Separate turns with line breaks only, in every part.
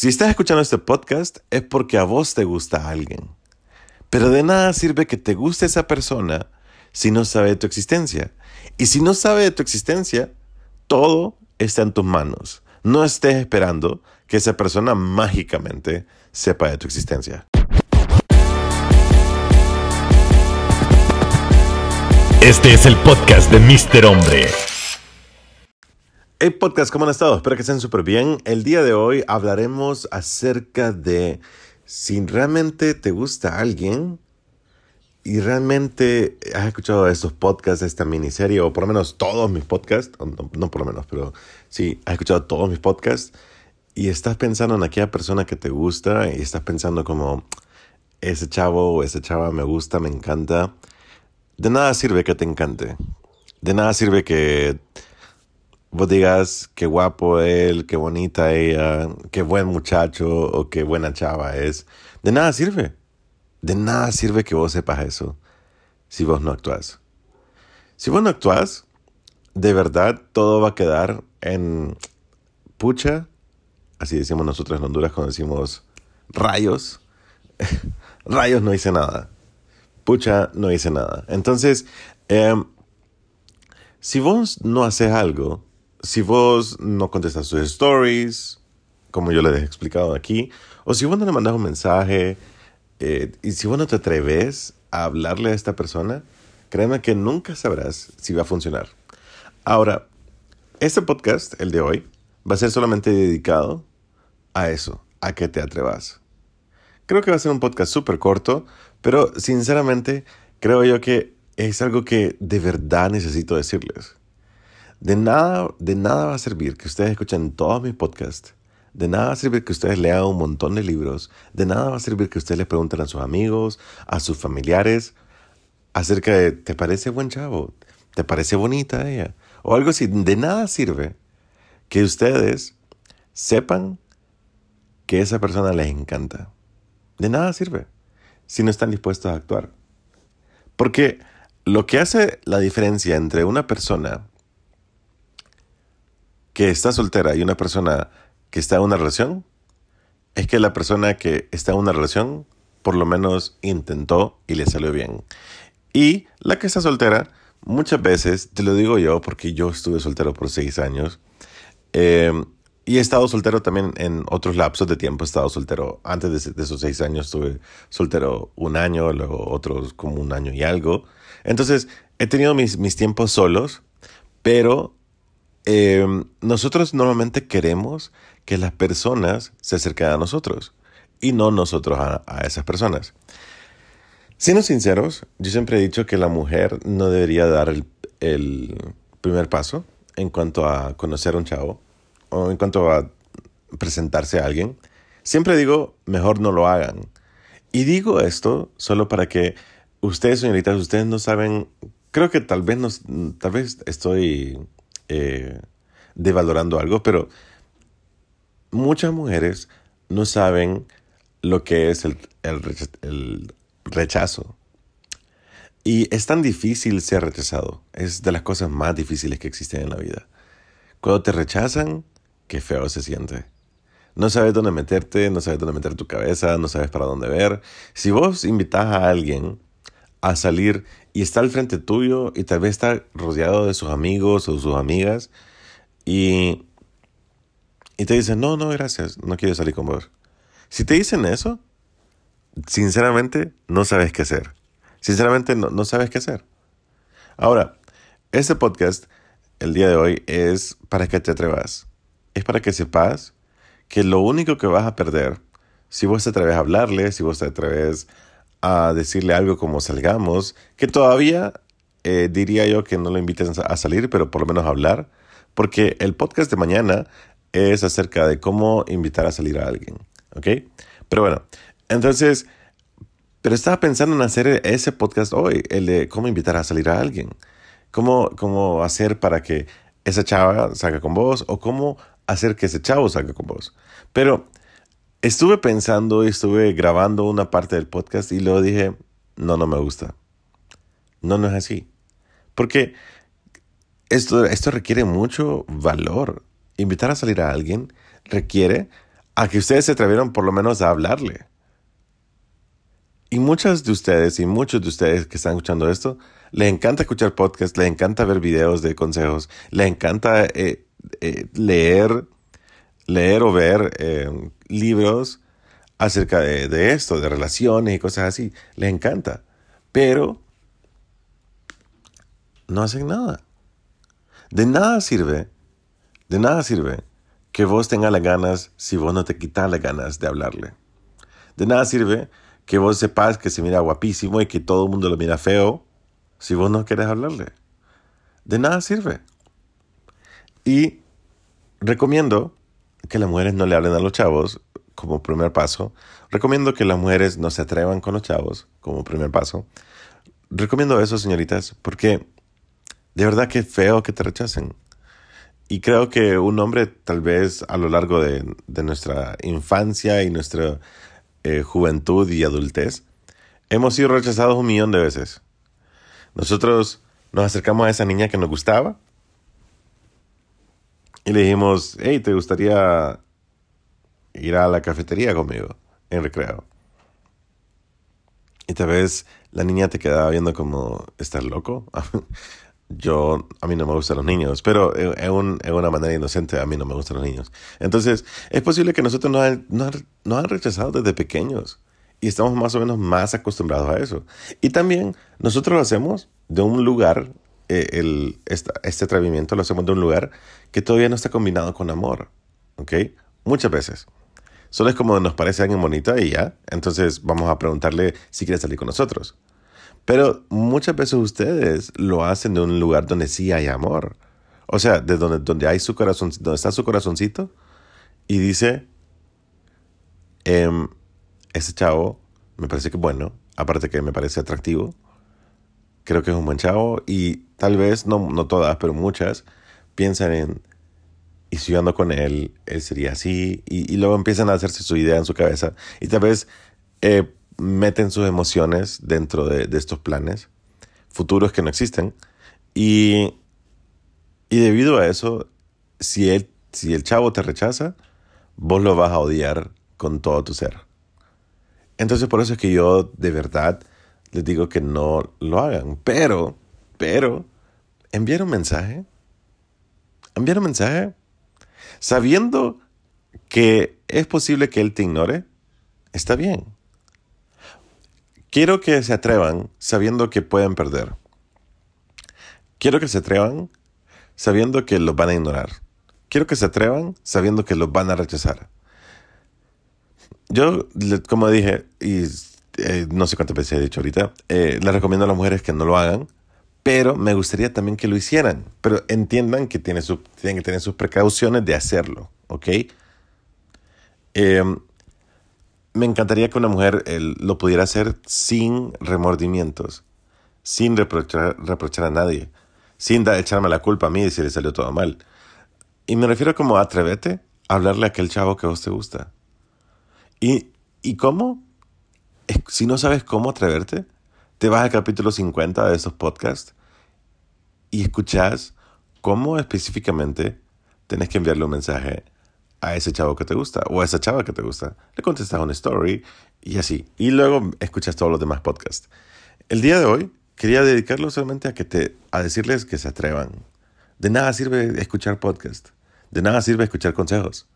Si estás escuchando este podcast es porque a vos te gusta alguien. Pero de nada sirve que te guste esa persona si no sabe de tu existencia. Y si no sabe de tu existencia, todo está en tus manos. No estés esperando que esa persona mágicamente sepa de tu existencia.
Este es el podcast de Mr. Hombre.
Hey podcast, ¿cómo han estado? Espero que estén súper bien. El día de hoy hablaremos acerca de si realmente te gusta alguien y realmente has escuchado estos podcasts, esta miniserie, o por lo menos todos mis podcasts, no, no por lo menos, pero sí, has escuchado todos mis podcasts y estás pensando en aquella persona que te gusta y estás pensando como, ese chavo o esa chava me gusta, me encanta. De nada sirve que te encante. De nada sirve que vos digas qué guapo él, qué bonita ella, qué buen muchacho o qué buena chava es. De nada sirve. De nada sirve que vos sepas eso si vos no actúas. Si vos no actúas, de verdad todo va a quedar en pucha, así decimos nosotros en Honduras cuando decimos rayos. rayos no hice nada. Pucha, no hice nada. Entonces, em, si vos no haces algo, si vos no contestas tus stories, como yo les he explicado aquí, o si vos no le mandas un mensaje, eh, y si vos no te atreves a hablarle a esta persona, créeme que nunca sabrás si va a funcionar. Ahora, este podcast, el de hoy, va a ser solamente dedicado a eso, a que te atrevas. Creo que va a ser un podcast súper corto, pero sinceramente creo yo que es algo que de verdad necesito decirles. De nada, de nada va a servir que ustedes escuchen todos mis podcasts. De nada va a servir que ustedes lean un montón de libros. De nada va a servir que ustedes les pregunten a sus amigos, a sus familiares, acerca de, ¿te parece buen chavo? ¿Te parece bonita ella? O algo así. De nada sirve que ustedes sepan que esa persona les encanta. De nada sirve si no están dispuestos a actuar. Porque lo que hace la diferencia entre una persona que está soltera y una persona que está en una relación es que la persona que está en una relación por lo menos intentó y le salió bien. Y la que está soltera, muchas veces, te lo digo yo porque yo estuve soltero por seis años, eh, y he estado soltero también en otros lapsos de tiempo. He estado soltero antes de, de, esos seis años, estuve soltero un año, luego otros como un año y algo. Entonces, he tenido mis, mis tiempos solos, pero eh, nosotros normalmente queremos que las personas se acerquen a nosotros y no nosotros a, a esas personas. Siendo sinceros, yo siempre he dicho que la mujer no debería dar el, el primer paso en cuanto a conocer a un chavo o en cuanto a presentarse a alguien. Siempre digo, mejor no lo hagan. Y digo esto solo para que ustedes, señoritas, ustedes no saben, creo que tal vez, nos, tal vez estoy eh, devalorando algo, pero muchas mujeres no saben lo que es el, el, el, rechazo. Y es tan difícil ser rechazado. Es de las cosas más difíciles que existen en la vida. Cuando te rechazan, qué feo se siente. No sabes dónde meterte, no sabes dónde meter tu cabeza, no sabes para dónde ver. Si vos invitas a alguien a salir y está al frente tuyo y tal vez está rodeado de sus amigos o sus amigas y, y te dicen, no, no, gracias, no quiero salir con vos. Si te dicen eso, sinceramente no sabes qué hacer. Sinceramente no, no sabes qué hacer. Ahora, este podcast, el día de hoy, es para que te atrevas. Es para que sepas que lo único que vas a perder, si vos te atreves a hablarle, si vos te atreves a decirle algo como salgamos, que todavía eh, diría yo que no lo inviten a salir, pero por lo menos a hablar, porque el podcast de mañana es acerca de cómo invitar a salir a alguien, ¿ok? Pero bueno, entonces, pero estaba pensando en hacer ese podcast hoy, el de cómo invitar a salir a alguien, cómo, cómo hacer para que esa chava salga con vos o cómo hacer que ese chavo salga con vos. Pero estuve pensando y estuve grabando una parte del podcast y luego dije, no, no me gusta. No, no es así. Porque esto, esto requiere mucho valor. Invitar a salir a alguien requiere a que ustedes se atrevieron por lo menos a hablarle. Y muchas de ustedes y muchos de ustedes que están escuchando esto, les encanta escuchar podcasts, les encanta ver videos de consejos, les encanta eh, eh, leer, leer o ver eh, libros acerca de, de esto, de relaciones y cosas así. Les encanta. Pero no hacen nada. De nada sirve, de nada sirve que vos tengas las ganas si vos no te quitas las ganas de hablarle. De nada sirve que vos sepas que se mira guapísimo y que todo el mundo lo mira feo si vos no querés hablarle. De nada sirve. Y recomiendo que las mujeres no le hablen a los chavos como primer paso. Recomiendo que las mujeres no se atrevan con los chavos como primer paso. Recomiendo eso, señoritas, porque de verdad que es feo que te rechacen. Y creo que un hombre tal vez a lo largo de, nuestra infancia y nuestra eh, juventud y adultez, hemos sido rechazados un millón de veces. Nosotros nos acercamos a esa niña que nos gustaba y le dijimos, hey, ¿te gustaría ir a la cafetería conmigo en recreo? Y tal vez la niña te quedaba viendo como, ¿estás loco? yo, a mí no me gustan los niños, pero en, una manera inocente a mí no me gustan los niños. Entonces, es posible que nosotros nos han, nos, han rechazado desde pequeños y estamos más o menos más acostumbrados a eso. Y también nosotros lo hacemos de un lugar, eh, el, este atrevimiento lo hacemos de un lugar que todavía no está combinado con amor, ¿ok? Muchas veces. Solo es como nos parece alguien bonita y ya, entonces vamos a preguntarle si quiere salir con nosotros. Pero muchas veces ustedes lo hacen de un lugar donde sí hay amor. O sea, de donde, donde hay su corazón, donde está su corazoncito y dice, eh, ese chavo me parece que bueno, aparte que me parece atractivo, creo que es un buen chavo y tal vez, no, no todas, pero muchas, piensan en, y si yo ando con él, él sería así, y, luego empiezan a hacerse su idea en su cabeza y tal vez eh, meten sus emociones dentro de, estos planes futuros que no existen. Y, y debido a eso, si, él, si el chavo te rechaza, vos lo vas a odiar con todo tu ser. Entonces por eso es que yo de verdad les digo que no lo hagan. Pero, pero, enviar un mensaje. Enviar un mensaje sabiendo que es posible que él te ignore. Está bien. Quiero que se atrevan sabiendo que pueden perder. Quiero que se atrevan sabiendo que los van a ignorar. Quiero que se atrevan sabiendo que los van a rechazar. Yo, como dije, y eh, no sé cuántas veces he dicho ahorita, eh, les recomiendo a las mujeres que no lo hagan, pero me gustaría también que lo hicieran. Pero entiendan que tienen, tienen que tener sus precauciones de hacerlo, ¿ok? Eh, me encantaría que una mujer lo pudiera hacer sin remordimientos, sin reprochar, reprochar a nadie, sin echarme la culpa a mí si le salió todo mal. Y me refiero como atrévete a hablarle a aquel chavo que a vos te gusta. ¿Y, y cómo? Si no sabes cómo atreverte, te vas al capítulo 50 de esos podcasts y escuchas cómo específicamente tenés que enviarle un mensaje a ese chavo que te gusta o a esa chava que te gusta. Le contestas una story y así. Y luego escuchas todos los demás podcasts. El día de hoy quería dedicarlo solamente a, que te, a decirles que se atrevan. De nada sirve escuchar podcast. De nada sirve escuchar consejos.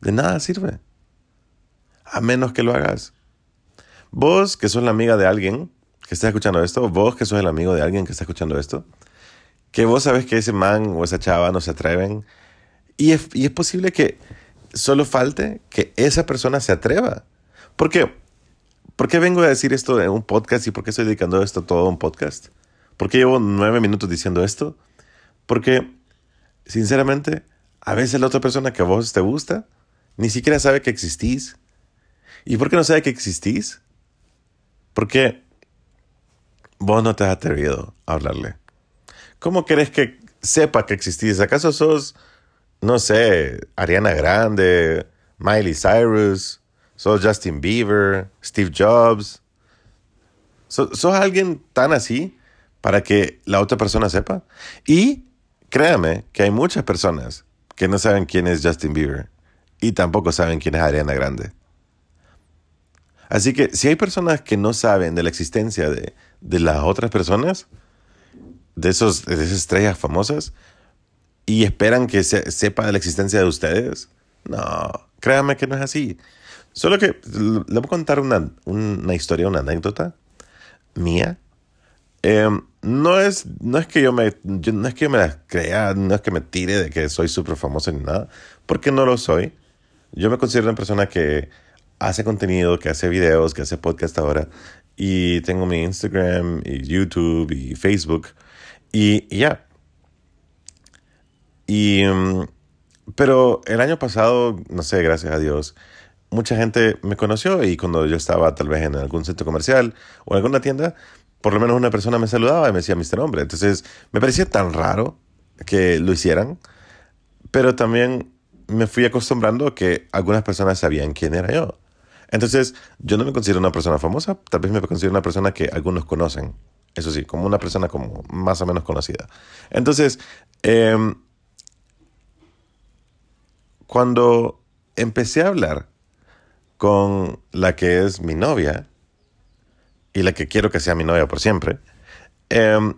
De nada sirve. A menos que lo hagas. Vos que sos la amiga de alguien que está escuchando esto, vos que sos el amigo de alguien que está escuchando esto, que vos sabes que ese man o esa chava no se atreven. Y es, y es posible que solo falte que esa persona se atreva. ¿Por qué? ¿Por qué vengo a decir esto en un podcast y por qué estoy dedicando esto todo un podcast? ¿Por qué llevo nueve minutos diciendo esto? Porque, sinceramente, a veces la otra persona que a vos te gusta ni siquiera sabe que existís. ¿Y por qué no sabe que existís? Porque vos no te has atrevido a hablarle. ¿Cómo querés que sepa que existís? ¿Acaso sos no sé, Ariana Grande, Miley Cyrus, sos Justin Bieber, Steve Jobs. ¿Sos, alguien tan así para que la otra persona sepa? Y créame que hay muchas personas que no saben quién es Justin Bieber y tampoco saben quién es Ariana Grande. Así que si hay personas que no saben de la existencia de, de las otras personas, de, esos, de esas estrellas famosas, y esperan que se, sepa de la existencia de ustedes, no, créanme que no es así. Solo que le voy a contar una, una historia, una anécdota mía. Em, no, es, no, es que yo me, no es que me la crea, no es que me tire de que soy súper famoso ni nada, porque no lo soy. Yo me considero una persona que hace contenido, que hace videos, que hace podcast ahora. Y tengo mi Instagram y YouTube y Facebook. Y, ya. Y, mm, pero el año pasado, no sé, gracias a Dios, mucha gente me conoció y cuando yo estaba tal vez en algún centro comercial o en alguna tienda, por lo menos una persona me saludaba y me decía Mr. Hombre. Entonces me parecía tan raro que lo hicieran, pero también me fui acostumbrando a que algunas personas sabían quién era yo. Entonces, yo no me considero una persona famosa, tal vez me considero una persona que algunos conocen. Eso sí, como una persona como más o menos conocida. Entonces, em, cuando empecé a hablar con la que es mi novia y la que quiero que sea mi novia por siempre, em,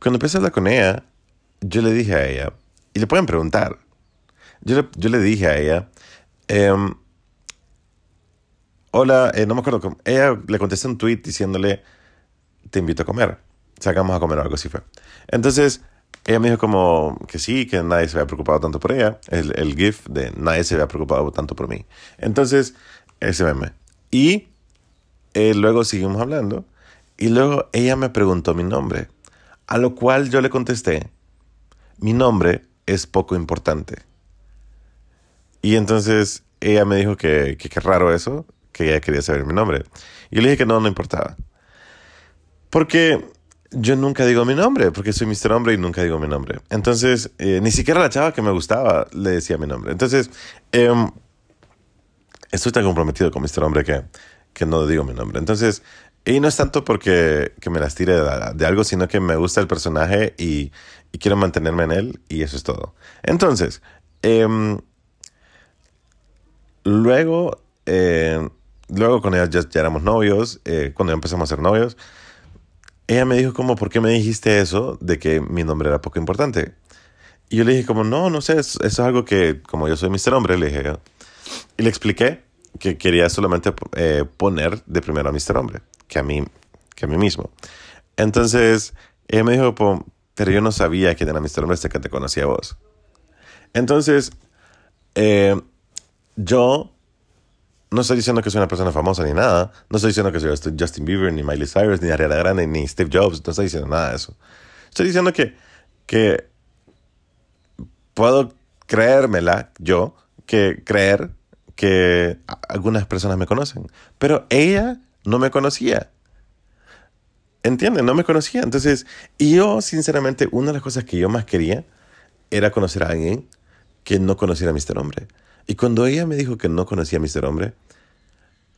cuando empecé a hablar con ella, yo le dije a ella, y le pueden preguntar, yo le, yo le dije a ella, em, hola, eh, no me acuerdo. Ella le contesté un tweet diciéndole, te invito a comer. Sacamos a comer algo así fue. Entonces, ella me dijo como que sí, que nadie se había preocupado tanto por ella. El, el GIF de nadie se había preocupado tanto por mí. Entonces, ese meme. Y eh, luego seguimos hablando. Y luego ella me preguntó mi nombre. A lo cual yo le contesté, mi nombre es poco importante. Y entonces ella me dijo que qué raro eso, que ella quería saber mi nombre. Y le dije que no, no importaba. Porque yo nunca digo mi nombre, porque soy Mr. Hombre y nunca digo mi nombre. Entonces, eh, ni siquiera la chava que me gustaba le decía mi nombre. Entonces, eh, estoy tan comprometido con Mr. Hombre que, que no digo mi nombre. Entonces, y no es tanto porque que me las tire de, algo, sino que me gusta el personaje y, y, quiero mantenerme en él y eso es todo. Entonces, em, luego eh, luego con ella ya, éramos novios, eh, cuando ya empezamos a ser novios, ella me dijo como, ¿por qué me dijiste eso de que mi nombre era poco importante? Y yo le dije como, no, no sé, eso, es algo que, como yo soy Mr. Hombre, le dije, y le expliqué que quería solamente eh, poner de primero a Mr. Hombre, que a mí, que a mí mismo. Entonces, ella me dijo, pero yo no sabía quién era Mr. Hombre hasta que te conocía a vos. Entonces, eh, yo no estoy diciendo que soy una persona famosa ni nada. No estoy diciendo que soy Justin Bieber, ni Miley Cyrus, ni Ariana Grande, ni Steve Jobs. No estoy diciendo nada de eso. Estoy diciendo que, que puedo creérmela yo, que creer que algunas personas me conocen. Pero ella no me conocía. ¿Entienden? No me conocía. Entonces, y yo, sinceramente, una de las cosas que yo más quería era conocer a alguien que no conociera a Mr. Hombre. Y cuando ella me dijo que no conocía a Mr. Hombre,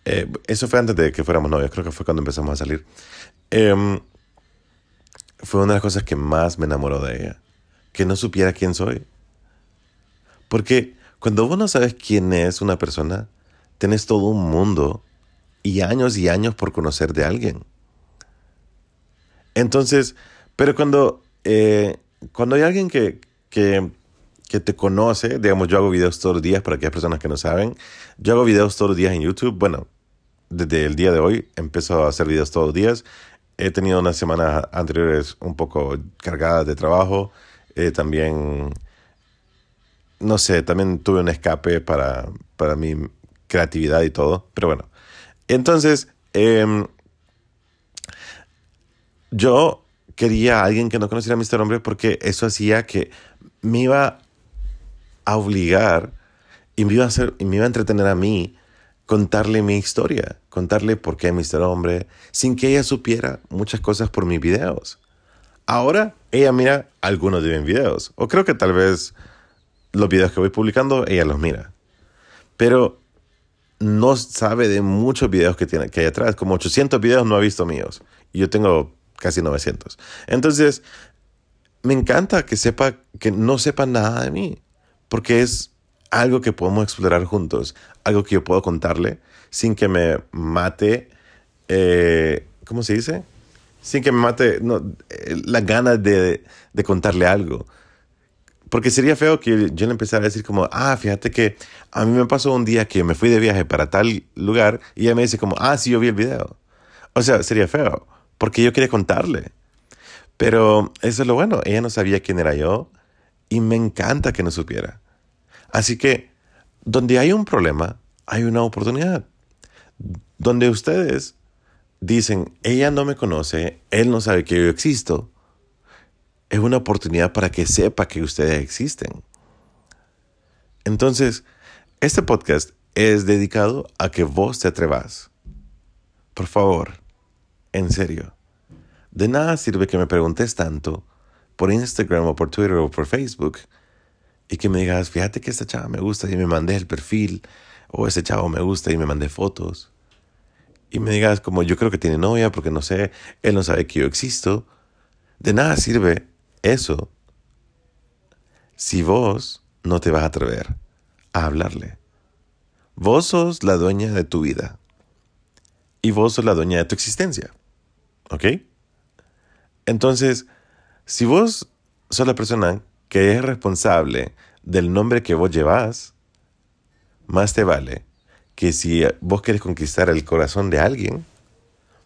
eh, eso fue antes de que fuéramos novios, creo que fue cuando empezamos a salir. Em, fue una de las cosas que más me enamoró de ella, que no supiera quién soy. Porque cuando vos no sabes quién es una persona, tenés todo un mundo y años y años por conocer de alguien. Entonces, pero cuando, eh, cuando hay alguien que, que que te conoce, digamos, yo hago videos todos los días para aquellas personas que no saben. Yo hago videos todos los días en YouTube. Bueno, desde el día de hoy empiezo a hacer videos todos los días. He tenido unas semanas anteriores un poco cargadas de trabajo. Eh, también, no sé, también tuve un escape para, para mi creatividad y todo. Pero bueno, entonces, em, yo quería a alguien que no conociera a Mr. Hombre porque eso hacía que me iba a obligar y me iba a, hacer, me entretener a mí contarle mi historia, contarle por qué Mr. Hombre, sin que ella supiera muchas cosas por mis videos. Ahora ella mira algunos de mis videos, o creo que tal vez los videos que voy publicando ella los mira, pero no sabe de muchos videos que, tiene, que hay atrás, como 800 videos no ha visto míos, y yo tengo casi 900. Entonces, me encanta que sepa, que no sepa nada de mí porque es algo que podemos explorar juntos, algo que yo puedo contarle sin que me mate, eh, ¿cómo se dice? Sin que me mate no, eh, la ganas de, de contarle algo. Porque sería feo que yo le empezara a decir como, ah, fíjate que a mí me pasó un día que me fui de viaje para tal lugar y ella me dice como, ah, sí, yo vi el video. O sea, sería feo, porque yo quería contarle. Pero eso es lo bueno, ella no sabía quién era yo y me encanta que no supiera. Así que, donde hay un problema, hay una oportunidad. Donde ustedes dicen, ella no me conoce, él no sabe que yo existo, es una oportunidad para que sepa que ustedes existen. Entonces, este podcast es dedicado a que vos te atrevas. Por favor, en serio. De nada sirve que me preguntes tanto por Instagram o por Twitter o por Facebook y que me digas, fíjate que esta chava me gusta y me mandé el perfil o ese chavo me gusta y me mandé fotos. Y me digas como yo creo que tiene novia porque no sé, él no sabe que yo existo. De nada sirve eso si vos no te vas a atrever a hablarle. Vos sos la dueña de tu vida y vos sos la dueña de tu existencia. ¿Ok? Entonces, si vos sos la persona que es responsable del nombre que vos llevas, más te vale que si vos querés conquistar el corazón de alguien,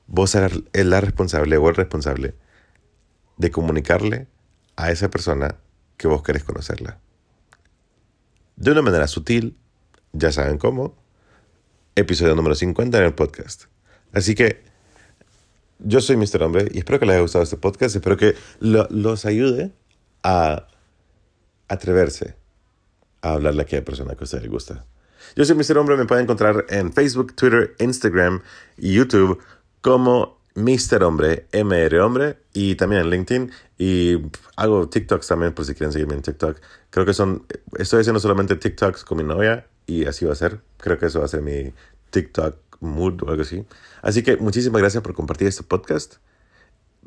vos eres la responsable o el responsable de comunicarle a esa persona que vos querés conocerla. De una manera sutil, ya saben cómo, episodio número 50 en el podcast. Así que yo soy Mr. Hombre y espero que les haya gustado este podcast, espero que los ayude a atreverse a hablarle a aquella persona que a usted le gusta. Yo soy Mr. Hombre, me pueden encontrar en Facebook, Twitter, Instagram y YouTube como Mr. Hombre, MR Hombre, y también en LinkedIn. Y hago TikToks también, por si quieren seguirme en TikTok. Creo que son, estoy haciendo solamente TikToks con mi novia, y así va a ser. Creo que eso va a ser mi TikTok mood o algo así. Así que muchísimas gracias por compartir este podcast.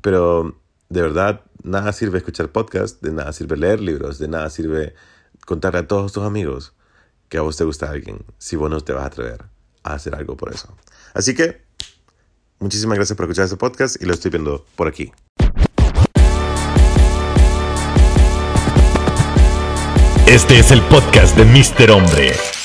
Pero de verdad, nada sirve escuchar podcast, de nada sirve leer libros, de nada sirve contarle a todos tus amigos que a vos te gusta alguien si vos no te vas a atrever a hacer algo por eso. Así que Muchísimas gracias por escuchar este podcast y lo estoy viendo por aquí.
Este es el podcast de Mr. Hombre.